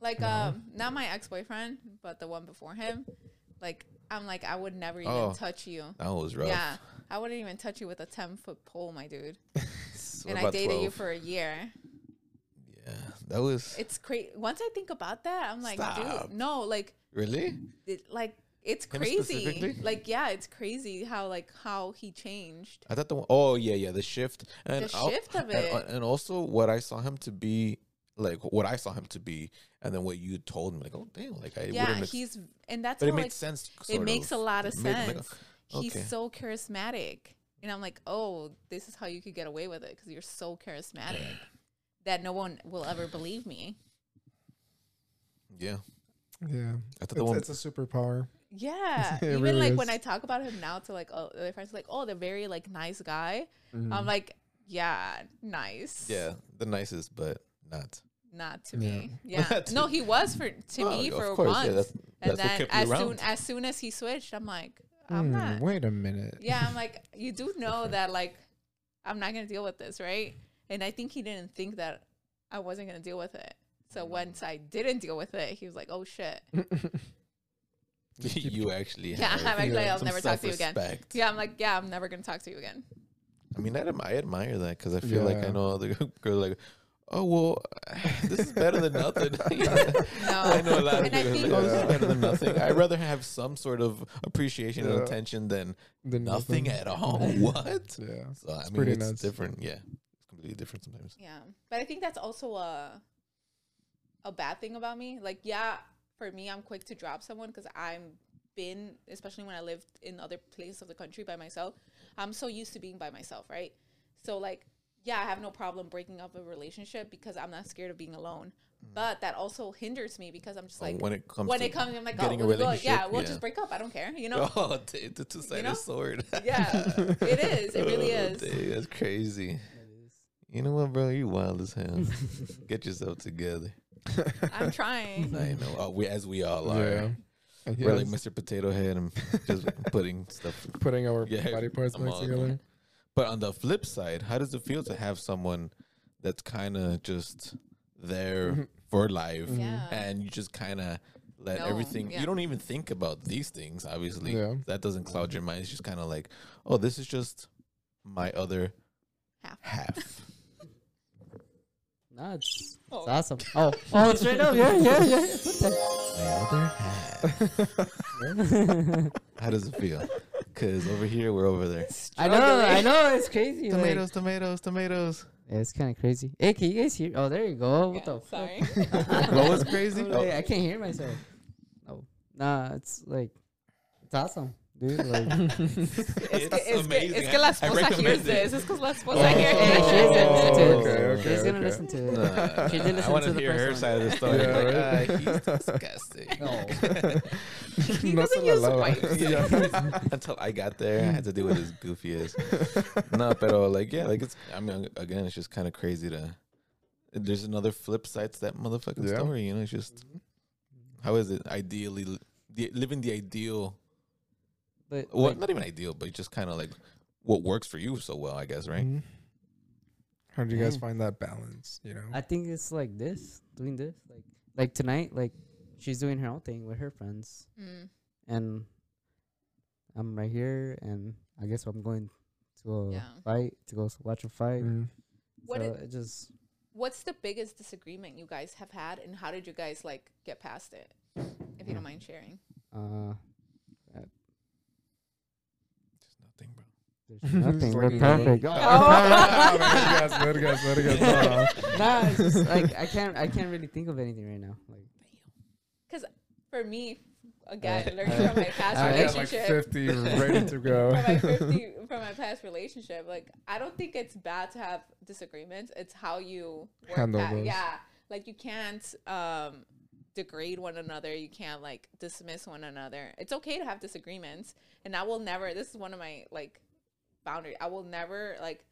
Like Uh-huh. um not my ex boyfriend, but the one before him. Like I'm like I would never even Oh. touch you. That was rough. Yeah. I wouldn't even touch you with a ten foot pole, my dude. So and I about dated you for a year. Yeah, that was It's crazy. Once I think about that, I'm like, Stop. dude, no, like really. it, like it's Him crazy. Like yeah, it's crazy how like how he changed. I thought the one, oh yeah yeah the shift and The I'll- shift of and, it. and also what I saw him to be like what I saw him to be and then what you told me like oh damn like I Yeah, he's and that's but it how, made like, sense it makes a lot of It sense. like, He's so charismatic. And I'm like, oh, this is how you could get away with it because you're so charismatic that no one will ever believe me. yeah Yeah. I thought It's, the one it's a superpower. Yeah. Even really like is. when I talk about him now to like oh, other friends, like, oh, they're very like nice guy. Mm. I'm like, yeah, nice. yeah the nicest but not Not to Yeah. me. Yeah. Not no, he was for to Oh, me of for course, months. yeah, that's, and that's what then as around. soon as soon as he switched, I'm like, I'm Hmm, not. Wait a minute. Yeah, I'm like, you do know that like I'm not gonna deal with this, right? And I think he didn't think that I wasn't gonna deal with it. So once I didn't deal with it, he was like, "Oh shit." you actually Yeah, have I'm actually, I'll never talk to you again. Yeah, I'm like, yeah, I'm never gonna talk to you again. I mean, I, I admire that because I feel like I know other girls like, oh well, this is better than nothing. No, I know a lot of And I people think- like, oh, this is better than nothing. I'd rather have some sort of appreciation and attention than Then nothing at all. what? Yeah. So I It's mean, pretty it's nuts. different. Yeah, it's completely different sometimes. Yeah, but I think that's also a a bad thing about me. Like, yeah, for me, I'm quick to drop someone because I'm been, especially when I lived in other places of the country by myself. I'm so used to being by myself, right? So like, yeah, I have no problem breaking up a relationship because I'm not scared of being alone. Mm. But that also hinders me because I'm just Oh, like when it comes when to it comes, I'm like, oh, getting a oh, we'll go- yeah, we'll yeah. just break up. I don't care, you know? oh, t- the two sided know? sword. yeah, it is. It really Oh, is. dang, that's crazy. You know what, bro? You wild as hell. Get yourself together. I'm trying. I know. Uh, we as we all are. Yeah. And We're like Mr. Potato Head and just putting stuff. putting our Yeah, body parts I'm back all- together. But on the flip side, how does it feel to have someone that's kind of just there Mhm. for life, Yeah. and you just kind of let No, everything? yeah. You don't even think about these things. Obviously, Yeah. that doesn't cloud your mind. It's just kind of like, oh, this is just my other Half. half. No, it's, it's Oh. awesome. Oh, oh, straight up, yeah, yeah, yeah. my other half. How does it feel? Because over here, we're over there. I know, I know, it's crazy. like- Tomatoes, tomatoes, tomatoes. Yeah, it's kind of crazy. Hey, can you guys hear? Oh, there you go. What Yeah, the fuck? sorry. What was crazy? Oh, I'm like, I can't hear myself. Oh, nah, it's like, it's awesome, dude. Like, Es que, es, que, es que la I esposa recommend hears it. this. Es que la esposa Oh. hears hey, this. she's gonna listen to Okay, it. okay, she's gonna okay. listen to it. Nah, She did listen I want to to the hear her first side of the story. Yeah, like, right. ah, he's disgusting. No. He doesn't use la lava. wipes. Yeah. Until I got there, I had to deal with his goofy ass. no, pero like, yeah, like it's. I mean, again, it's just kind of crazy to. There's another flip side to that motherfucking Yeah. story. You know, it's just how is it ideally li- the, living the ideal? But Well, like, not even ideal, but just kind of like what works for you so well, I guess, right? Mhm. How do you guys Yeah. find that balance? You know. I think it's like this, doing this, like, like tonight, like she's doing her own thing with her friends, Mm. and I'm right here, and I guess I'm going to a Yeah. fight to go watch a fight. Mhm. What so it- it just What's the biggest disagreement you guys have had, and how did you guys like get past it? If you don't mind sharing. uh Just nothing, bro. There's nothing. Just We're perfect. Oh. Ah, nah, it's just like I can't. I can't really think of anything right now. Like Because for me, again, Alright, learning from my past alright. I got like 50 ready to go. from my 50, from my past relationship, like I don't think it's bad to have disagreements. It's how you work Handle that. those. Yeah, like you can't um, degrade one another. You can't like dismiss one another. It's okay to have disagreements, and I will never. This is one of my like boundaries. I will never like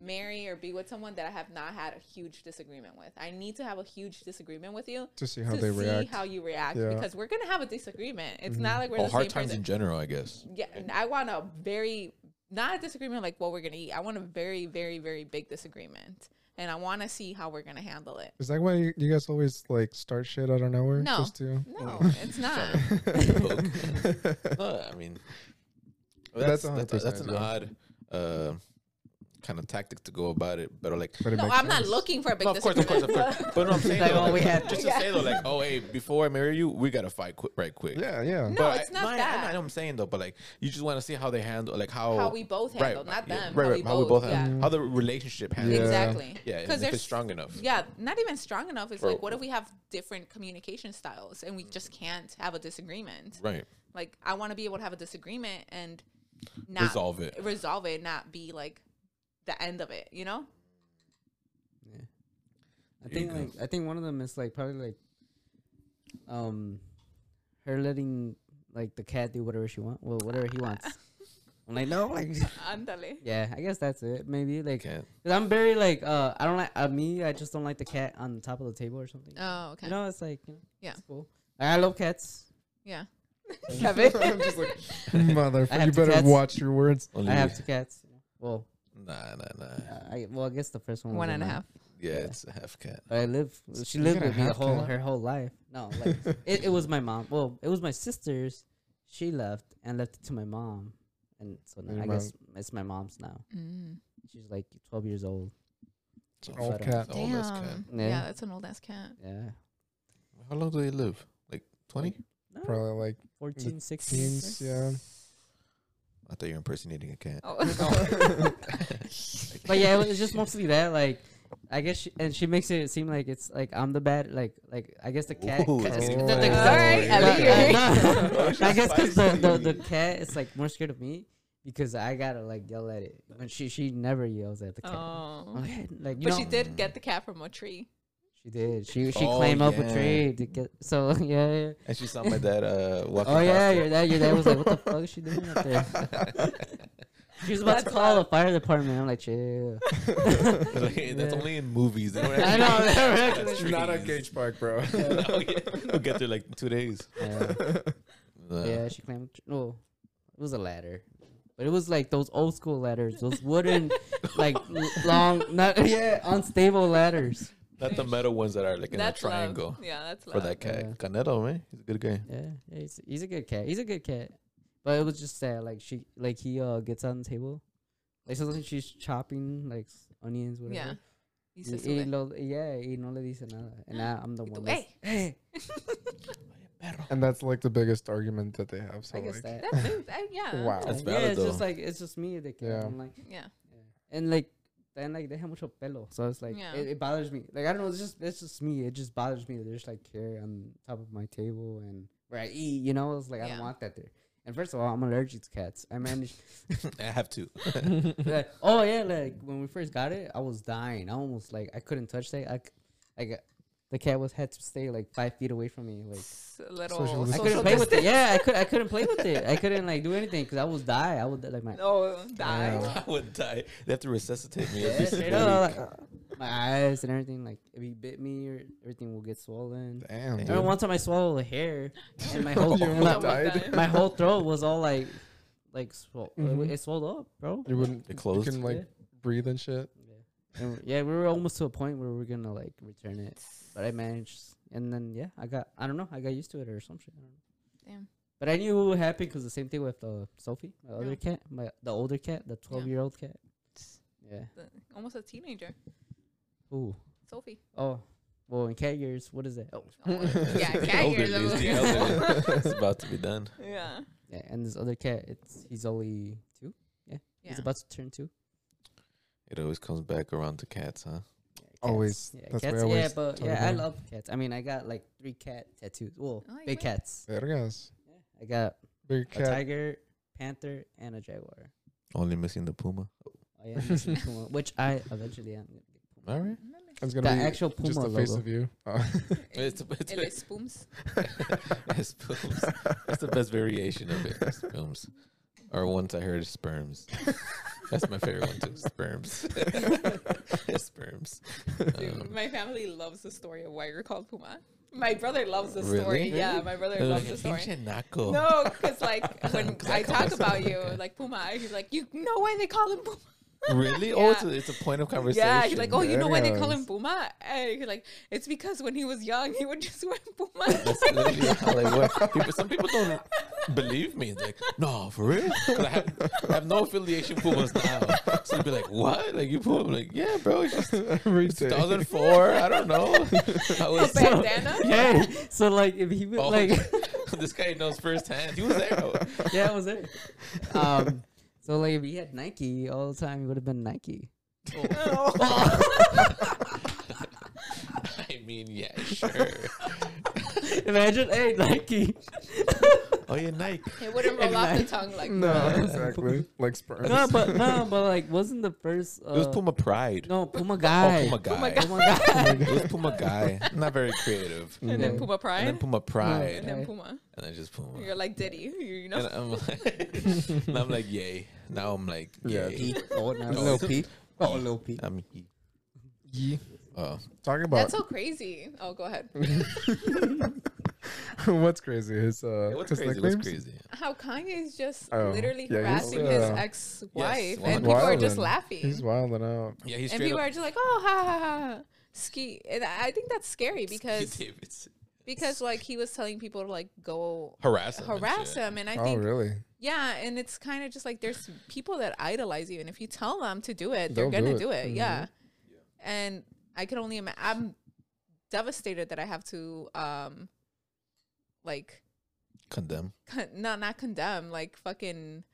marry or be with someone that I have not had a huge disagreement with. I need to have a huge disagreement with you to see how to they see react. how you react Yeah. because we're gonna have a disagreement. It's Mhm. not like we're Oh, the hard same times person. in general, I guess. yeah, and I want a very not a disagreement like what we're gonna eat. I want a very, very, very big disagreement, and I want to see how we're gonna handle it. Is that why you, you guys always like start shit out of nowhere? No. Just to... No, it's not. no, I mean, That's that's that's, that's an yeah. odd uh, kind of tactic to go about it. But like, But it No, I'm not looking for a big no, of course, of course, of course. But no, I'm saying Like, though, oh, like, we had- just to say though, like, oh, hey, before I marry you, we gotta fight quick, right quick. Yeah, yeah. No, But it's I- not I- that. I, know what I'm saying though, but like, you just want to see how they handle, like how how we both right, handle, not yeah, them. right, how, right, we how we both, both yeah. handle, how the relationship handles. Yeah. Exactly. Yeah, Because if there's it's strong enough. Yeah, not even strong enough. It's For- like, what if we have different communication styles and we just can't have a disagreement? Right. Like, I want to be able to have a disagreement and not Resolve it. resolve it, not be like the end of it. You know? Yeah. I think go. like I think one of them is like probably like um her letting like the cat do whatever she want. Well, whatever he wants. I'm like no, like Andale. yeah, I guess that's it. Maybe like Can't. cause I'm very like uh I don't like uh, me. I just don't like the cat on the top of the table or something. Oh, okay. You know, it's like you know, Yeah. it's cool. I love cats. yeah. I'm just like, motherfucker, you two better cats. watch your words. Only I have two cats. Well, Nah, nah, nah. uh, I well I guess the first one was One and a mine. half. Yeah, Yeah. it's a half cat. But I live. She You lived got a with me the half whole cat? her whole life. No, like it, it was my mom. Well, it was my sister's. She left and left it to my mom, and so now Your I mom- guess it's my mom's now. Mm. She's like twelve years old. So Old But, uh, cat. Old ass cat. Yeah. Yeah. that's an old ass cat. Yeah, How long do they live? Like twenty? No, Probably like 14, 16. teens, yeah. I thought you were impersonating a cat. Oh. But yeah, it was just mostly that. Like, I guess, she, and she makes it seem like it's like I'm the bad. Like, like I guess the cat. Ooh, ca- that's the- the- the- Alright, I like uh, no, I guess because the, the the cat is like more scared of me because I gotta like yell at it. When she she never yells at the cat. Oh. I'm like, like you But know, she did get the cat from a tree. She did. She she Oh, climbed up a yeah. tree to get. So yeah. yeah. And she saw my dad uh, walking Oh yeah, past your dad. Your dad was like, "What the fuck is she doing up there?" She was about to call loud. the fire department. I'm like, chill. Like, That's Yeah. only in movies. They don't I know, actually- they're That's actually- not a trees. Gage Park, bro. Oh, yeah. We'll get there like two days. Yeah. Yeah, she claimed. No, it was a ladder, but it was like those old school ladders, those wooden, like long, not yeah, unstable ladders. Not the metal ones that are like in that's a triangle. Love. Yeah, that's For love. that cat. Yeah. Caneto, man. He's a good guy. Yeah, yeah he's, he's a good cat. He's a good cat, but it was just sad. Like she, like he uh gets on the table, like sometimes she's chopping like onions, whatever. Yeah. Y Y, se y lo, yeah, y no le dice nada, and I, I'm the Y tú, one. That's, "Hey." and that's like the biggest argument that they have. So I guess like, that. That's it. I- yeah. wow. That's yeah, valid, it's just like it's just me. That Yeah. I'm like, Yeah. Yeah. And like then like they have mucho pelo. So it's like Yeah. it, it bothers me. Like I don't know, it's just it's just me. It just bothers me that there's like hair on top of my table and where I eat, you know, it's like I don't want that there. And first of all, I'm allergic to cats. I managed I have to. like, oh yeah, like when we first got it, I was dying. I almost like I couldn't touch that. I, like the cat was had to stay like five feet away from me. Like It's a little. Social I couldn't play with it. Yeah, I could I couldn't play with it. I couldn't like do anything because I would die. I would like my Oh, die. Yeah. I would die. They have to resuscitate me Yeah, every straight single up, week. like, my eyes and everything. Like if he bit me, or everything will get swollen. Damn, Yeah. Remember one time I swallowed a hair, and my whole You my, my- died. my whole throat was all like like swole. Mhm. It, it swelled up, bro. You wouldn't. It closed. You can like Yeah. breathe and shit. Yeah. And yeah, we were almost to a point where we are gonna like return it, but I managed. And then yeah, I got I don't know, I got used to it or some shit. I don't know. Damn. But I knew it would happen because the same thing with uh, Sophie, my other Yeah. cat, my the older cat, the twelve year old cat. Yeah. The- Almost a teenager. Ooh. Sophie. Oh. Well, in cat years, what is that? Oh. Oh, yeah, cat years. elderly, it's the I'm- it's about to be done. yeah. Yeah, and this other cat, it's he's only two. Yeah, Yeah. He's about to turn two. It always comes back around to cats, huh? Yeah, cats. Always. Yeah, That's cats. what I yeah, but tell yeah, I everyone. love cats. I mean, I got like three cat tattoos. Well, Oh, big wait. cats. Vergas. I got Big a cat. tiger, panther, and a jaguar. Only missing the puma. Oh yeah, missing puma, which I eventually am. gonna get puma. All right. It's The gonna be actual just puma the face of you. Oh. It's, it's, El Spooms. it's sperms. That's the best variation of it. Sperms. Or once I heard sperms. That's my favorite one too. Sperms. sperms. Dude, Um, my family loves the story of why you're called Puma. My brother loves the Really? story. Yeah, my brother loves like, the story. "Pinche naco." No, because like when I I talk about you, that. like Puma, he's like, you know why they call him Puma? Really? Oh, it's a, it's a point of conversation. Yeah, he's like, oh, you know why they call him Puma? And he's like, it's because when he was young, he would just wear Puma. That's literally how, like, what, people, some people don't believe me. It's like, no, for real? 'Cause I have, I have no affiliation with Pumas now. So you'd be like, what? Like, you Puma? I'm like, yeah, bro. It's just Every day. 2004. I don't know. I A was, bandana. Yeah. so like, if he would Oh, like, this guy knows firsthand. He was there. yeah, I was there. Um, so like, if he had Nike all the time, he would have been Nike. I mean, yeah, sure. Imagine, hey, Nike. Oh, yeah, Nike. It wouldn't roll And off the tongue like No, No. exactly. Like sperms. no, but no, but like, wasn't the first? Uh, It was Puma Pride. No, Puma Oh, guy. Puma guy. Puma guy. It was Puma guy. Not very creative. And then Puma Pride. And then Puma Pride. and then Puma. And then just Puma. You're like Diddy. You, you know? And I'm like, and I'm like, yay. Now I'm like, Yeah, yay. P. Oh, no, No. little P. Oh, little P. I'm he. Ye. Oh, Talking about That's so crazy. Oh, go ahead. what's crazy is uh, what's his crazy? What's crazy? How Kanye is just Oh, literally yeah, he's, harassing his uh, ex-wife, Yes, and people are just laughing. He's wilding out. Yeah, he's and straight people up. are just like, "Oh, ha ha ha, ha. ski." And I I think that's scary because because like he was telling people to like go harass him. and harass shit. him, and I oh, think really? yeah, and it's kind of just like there's people that idolize you, and if you tell them to do it, They'll they're gonna do do it. it. Mhm. Yeah, and I can only imagine. I'm devastated that I have to um like Condemn. con- no, not condemn, like fucking,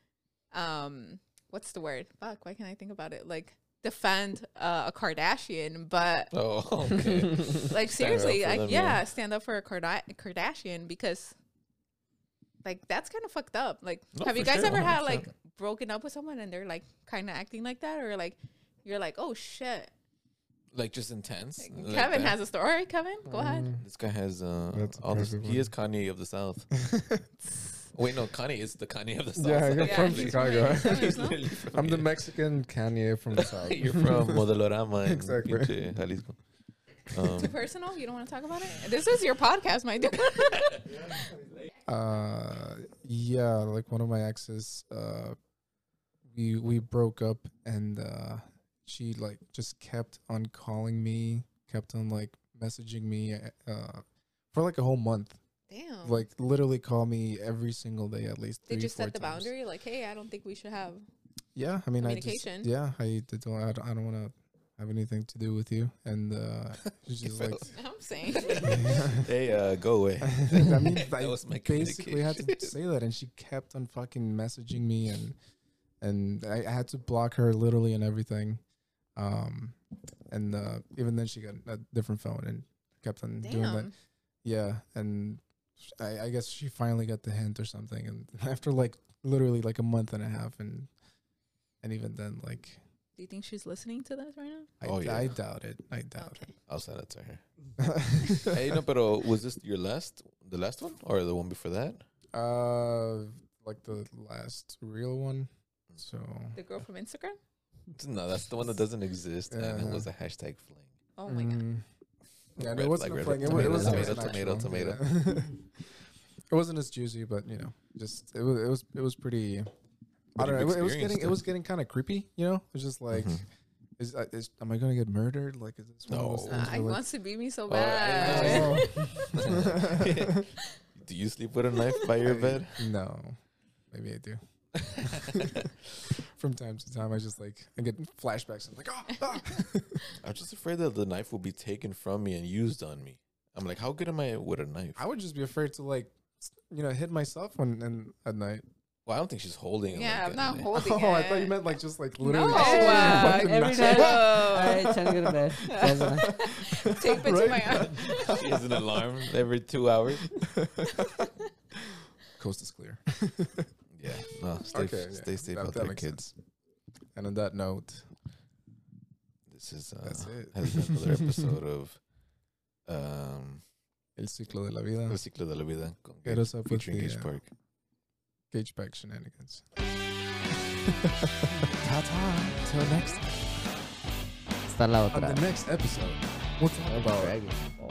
um, what's the word? Fuck, why can't I think about it? Like defend uh, a Kardashian, but Oh, okay. like seriously, like them, yeah, yeah. stand up for a Karda- Kardashian because, like, that's kind of fucked up. Like, No, have you guys sure, ever had 100%. like broken up with someone and they're like kind of acting like that, or like you're like, oh shit? Like just intense. Like, like Kevin has a story. Kevin, go ahead. Mm. This guy has uh, all this. impressive, He is Kanye of the South. Wait, no, Kanye is the Kanye of the South. Yeah, you're Yeah, from he's Chicago. from- He's from I'm the. Mexican Kanye from the south. You're from Modelorama Exactly. pinche Jalisco. Um, Too personal? You don't want to talk about it? This is your podcast, my dude. Uh, yeah, like one of my exes. Uh, we we broke up, and uh, she like just kept on calling me, kept on like messaging me, uh, for like a whole month. Damn. Like literally call me every single day at least. Did three, you set the times. boundary? Like, hey, I don't think we should have. Yeah, I mean, I just, Communication. yeah, I did. I don't, I don't want to have anything to do with you, and uh, she's just like. I'm saying. hey, uh, go away. I mean, That I was my basically had to say that, and she kept on fucking messaging me, and and I I had to block her literally and everything. Um, and uh, even then, she got a different phone and kept on doing that. Yeah, and I, I guess she finally got the hint or something, and after like literally like a month and a half, and and even then, like Do you think she's listening to this right now? I, Oh, yeah. I doubt it. I doubt Okay. I'll send it to her. hey, no, pero was this your last, the last one, or the one before that? uh, like the last real one. So The girl from Instagram? No, that's the one that doesn't exist, and it was a hashtag fling. Oh my god. Mm. Yeah, Red it wasn't flag, a fling. It, it tomato, wasn't tomato, an tomato, tomato. yeah. it wasn't as juicy, but you know, just it was it was it was pretty. I don't know. It, was experienced getting it was getting kind of creepy. You know, it was just like, Mhm. is, uh, is am I gonna get murdered? Like, is this one of those No. things Uh, he like- wants to beat me so Oh, bad. Oh. Do you sleep with a knife by your bed? no, maybe I do. From time to time, I just like I get flashbacks. I'm like, ah, ah. I'm just afraid that the knife will be taken from me and used on me. I'm like, how good am I with a knife? I would just be afraid to like, you know, hit myself when and at night. Well, I don't think she's holding. it Yeah, like I'm not that. holding Oh, it. I thought you meant like just like No, literally. uh, fucking every night. night. Oh. All right, time to go to bed. Guys, Tape it to my arm. She has an alarm every two hours. Coast is clear. Yeah, no, stay, Okay, yeah, stay safe that- out that there, makes kids. And on that note, This is uh, That's it. has been another episode of um, El Ciclo de la Vida. El Ciclo de la Vida con Hit us up with featuring the, Gage uh, Park. Gage Pack shenanigans. Ta-ta. Till next time. hasta la On the next episode, we'll talk about Dragon Ball.